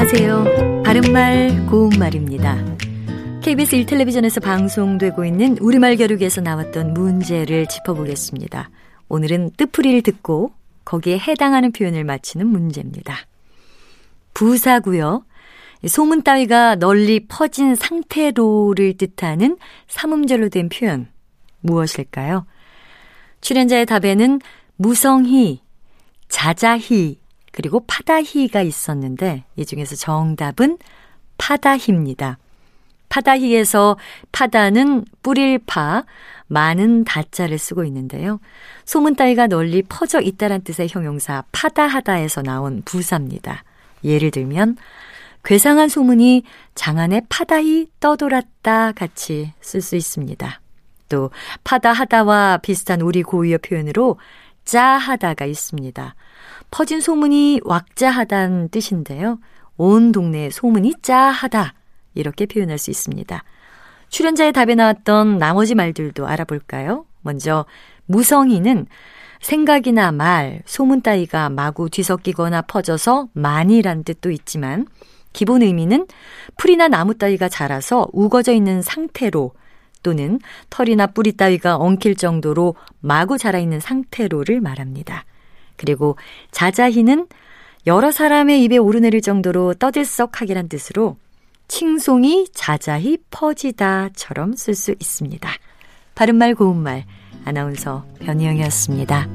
안녕하세요. 바른말 고운말입니다. KBS 1텔레비전에서 방송되고 있는 우리말 겨루기에서 나왔던 문제를 짚어보겠습니다. 오늘은 뜻풀이를 듣고 거기에 해당하는 표현을 맞히는 문제입니다. 부사고요. 소문 따위가 널리 퍼진 상태로를 뜻하는 삼음절로 된 표현 무엇일까요? 출연자의 답에는 무성희, 자자희, 그리고 파다희가 있었는데 이 중에서 정답은 파다희입니다. 파다희에서 파다는 뿌릴 파, 많은 다자를 쓰고 있는데요. 소문 따위가 널리 퍼져 있다란 뜻의 형용사 파다하다에서 나온 부사입니다. 예를 들면 괴상한 소문이 장안에 파다히 떠돌았다 같이 쓸 수 있습니다. 또 파다하다와 비슷한 우리 고유어 표현으로 짜하다가 있습니다. 퍼진 소문이 왁자하다는 뜻인데요. 온 동네에 소문이 짜하다 이렇게 표현할 수 있습니다. 출연자의 답에 나왔던 나머지 말들도 알아볼까요? 먼저 무성이는 생각이나 말, 소문 따위가 마구 뒤섞이거나 퍼져서 많이란 뜻도 있지만 기본 의미는 풀이나 나무 따위가 자라서 우거져 있는 상태로 또는 털이나 뿌리 따위가 엉킬 정도로 마구 자라 있는 상태로를 말합니다. 그리고 자자희는 여러 사람의 입에 오르내릴 정도로 떠들썩하기란 뜻으로 칭송이 자자히 퍼지다처럼 쓸 수 있습니다. 바른말 고운말 아나운서 변희영이었습니다.